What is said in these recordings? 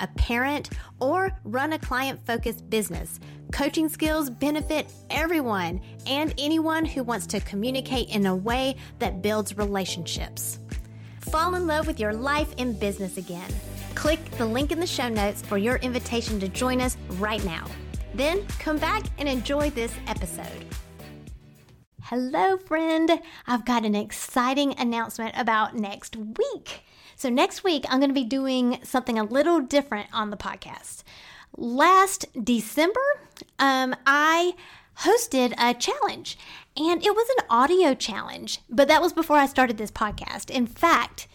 a parent, or run a client focused business, coaching skills benefit everyone and anyone who wants to communicate in a way that builds relationships. Fall in love with your life and business again. Click the link in the show notes for your invitation to join us right now. Then come back and enjoy this episode. Hello, friend. I've got an exciting announcement about next week. So, next week, I'm going to be doing something a little different on the podcast. Last December, um, I hosted a challenge, and it was an audio challenge, but that was before I started this podcast. In fact,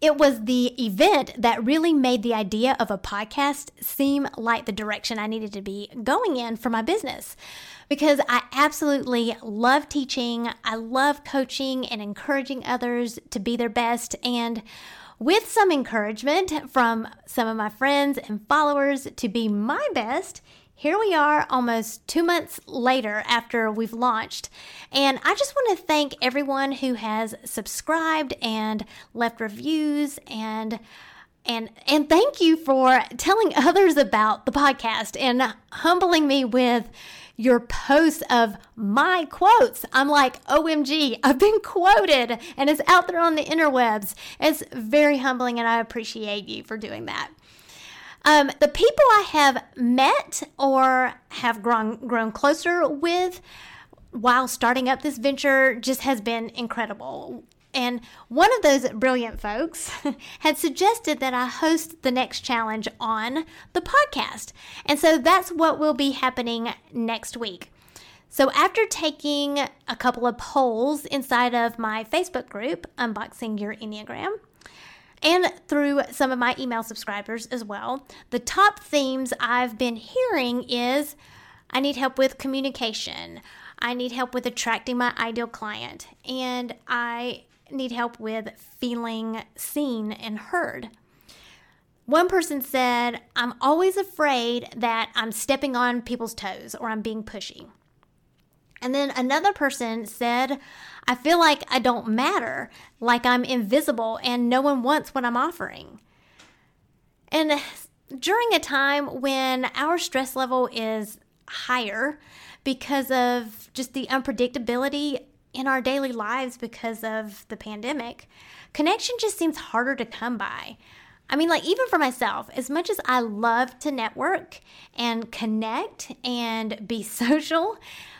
it was the event that really made the idea of a podcast seem like the direction I needed to be going in for my business because I absolutely love teaching. I love coaching and encouraging others to be their best. And with some encouragement from some of my friends and followers to be my best, here we are almost two months later after we've launched. And I just want to thank everyone who has subscribed and left reviews and and and thank you for telling others about the podcast and humbling me with your posts of my quotes. I'm like, OMG, I've been quoted and it's out there on the interwebs. It's very humbling and I appreciate you for doing that. Um, the people I have met or have grown grown closer with while starting up this venture just has been incredible. And one of those brilliant folks had suggested that I host the next challenge on the podcast. And so that's what will be happening next week. So, after taking a couple of polls inside of my Facebook group, Unboxing Your Enneagram, and through some of my email subscribers as well, the top themes I've been hearing is I need help with communication. I need help with attracting my ideal client. And I need help with feeling seen and heard. One person said, I'm always afraid that I'm stepping on people's toes or I'm being pushy. And then another person said, I feel like I don't matter, like I'm invisible and no one wants what I'm offering. And during a time when our stress level is higher because of just the unpredictability in our daily lives because of the pandemic, connection just seems harder to come by. I mean, like, even for myself, as much as I love to network and connect and be social,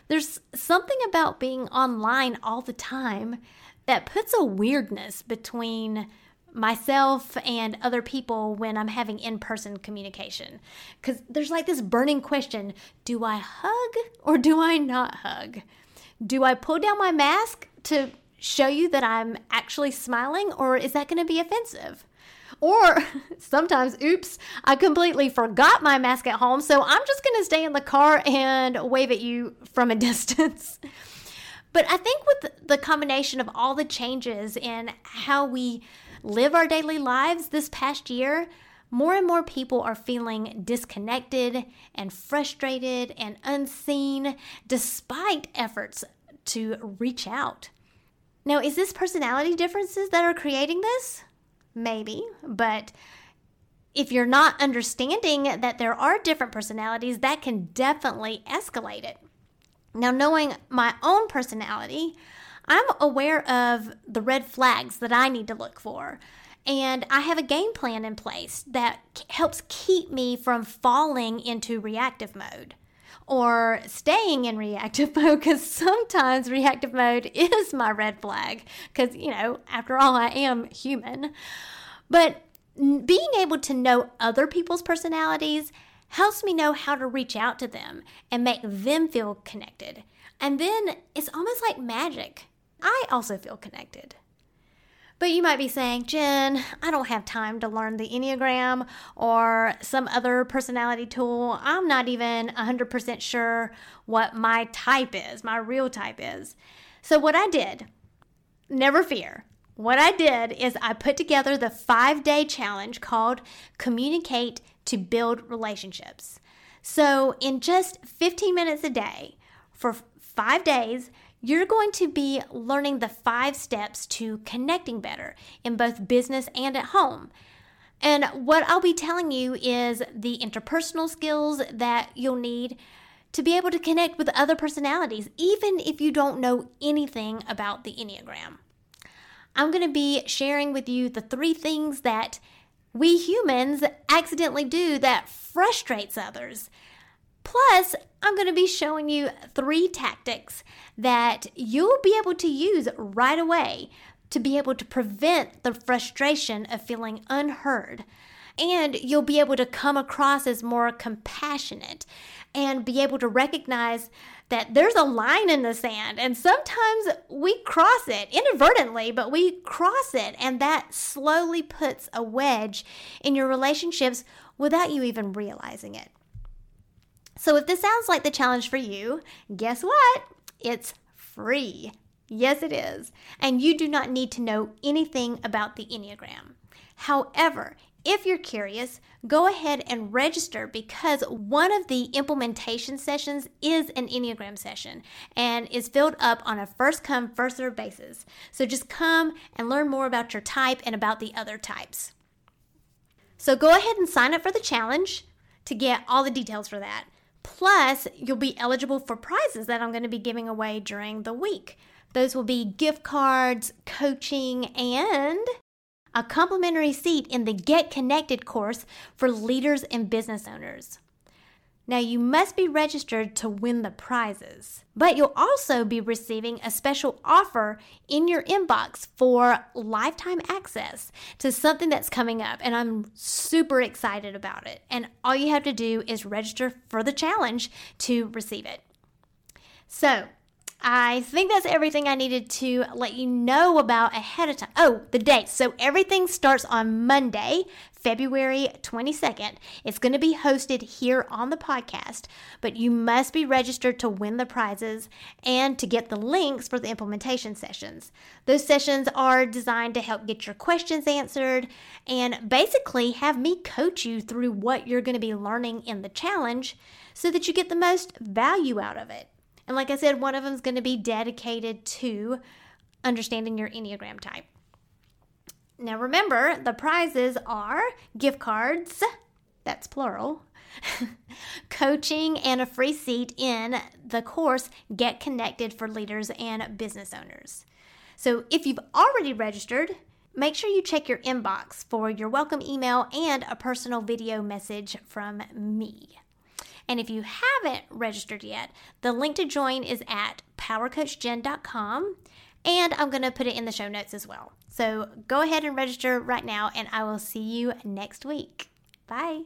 there's something about being online all the time that puts a weirdness between myself and other people when I'm having in person communication. Because there's like this burning question do I hug or do I not hug? Do I pull down my mask to show you that I'm actually smiling, or is that going to be offensive? Or sometimes, oops, I completely forgot my mask at home, so I'm just going to stay in the car and wave at you from a distance. But I think with the combination of all the changes in how we live our daily lives this past year, more and more people are feeling disconnected and frustrated and unseen despite efforts to reach out. Now, is this personality differences that are creating this? Maybe, but if you're not understanding that there are different personalities, that can definitely escalate it. Now, knowing my own personality, I'm aware of the red flags that I need to look for. And I have a game plan in place that helps keep me from falling into reactive mode or staying in reactive mode because sometimes reactive mode is my red flag because, you know, after all, I am human. But being able to know other people's personalities helps me know how to reach out to them and make them feel connected. And then it's almost like magic. I also feel connected. But you might be saying, Jen, I don't have time to learn the Enneagram or some other personality tool. I'm not even 100% sure what my type is, my real type is. So, what I did, never fear, what I did is I put together the five day challenge called Communicate to Build Relationships. So, in just 15 minutes a day for five days, you're going to be learning the five steps to connecting better in both business and at home. And what I'll be telling you is the interpersonal skills that you'll need to be able to connect with other personalities, even if you don't know anything about the Enneagram. I'm going to be sharing with you the three things that we humans accidentally do that frustrates others. Plus, I'm going to be showing you three tactics that you'll be able to use right away to be able to prevent the frustration of feeling unheard. And you'll be able to come across as more compassionate and be able to recognize that there's a line in the sand. And sometimes we cross it inadvertently, but we cross it. And that slowly puts a wedge in your relationships without you even realizing it. So, if this sounds like the challenge for you, guess what? It's free. Yes, it is. And you do not need to know anything about the Enneagram. However, if you're curious, go ahead and register because one of the implementation sessions is an Enneagram session and is filled up on a first come, first serve basis. So just come and learn more about your type and about the other types. So go ahead and sign up for the challenge to get all the details for that. Plus, you'll be eligible for prizes that I'm going to be giving away during the week. Those will be gift cards, coaching, and a complimentary seat in the Get Connected course for leaders and business owners. Now, you must be registered to win the prizes, but you'll also be receiving a special offer in your inbox for lifetime access to something that's coming up, and I'm super excited about it. And all you have to do is register for the challenge to receive it. So, I think that's everything I needed to let you know about ahead of time. Oh, the date. So everything starts on Monday, February 22nd. It's going to be hosted here on the podcast, but you must be registered to win the prizes and to get the links for the implementation sessions. Those sessions are designed to help get your questions answered and basically have me coach you through what you're going to be learning in the challenge so that you get the most value out of it. And like I said, one of them is going to be dedicated to understanding your Enneagram type. Now remember, the prizes are gift cards, that's plural, coaching, and a free seat in the course Get Connected for Leaders and Business Owners. So if you've already registered, make sure you check your inbox for your welcome email and a personal video message from me. And if you haven't registered yet, the link to join is at powercoachjen.com. And I'm going to put it in the show notes as well. So go ahead and register right now, and I will see you next week. Bye.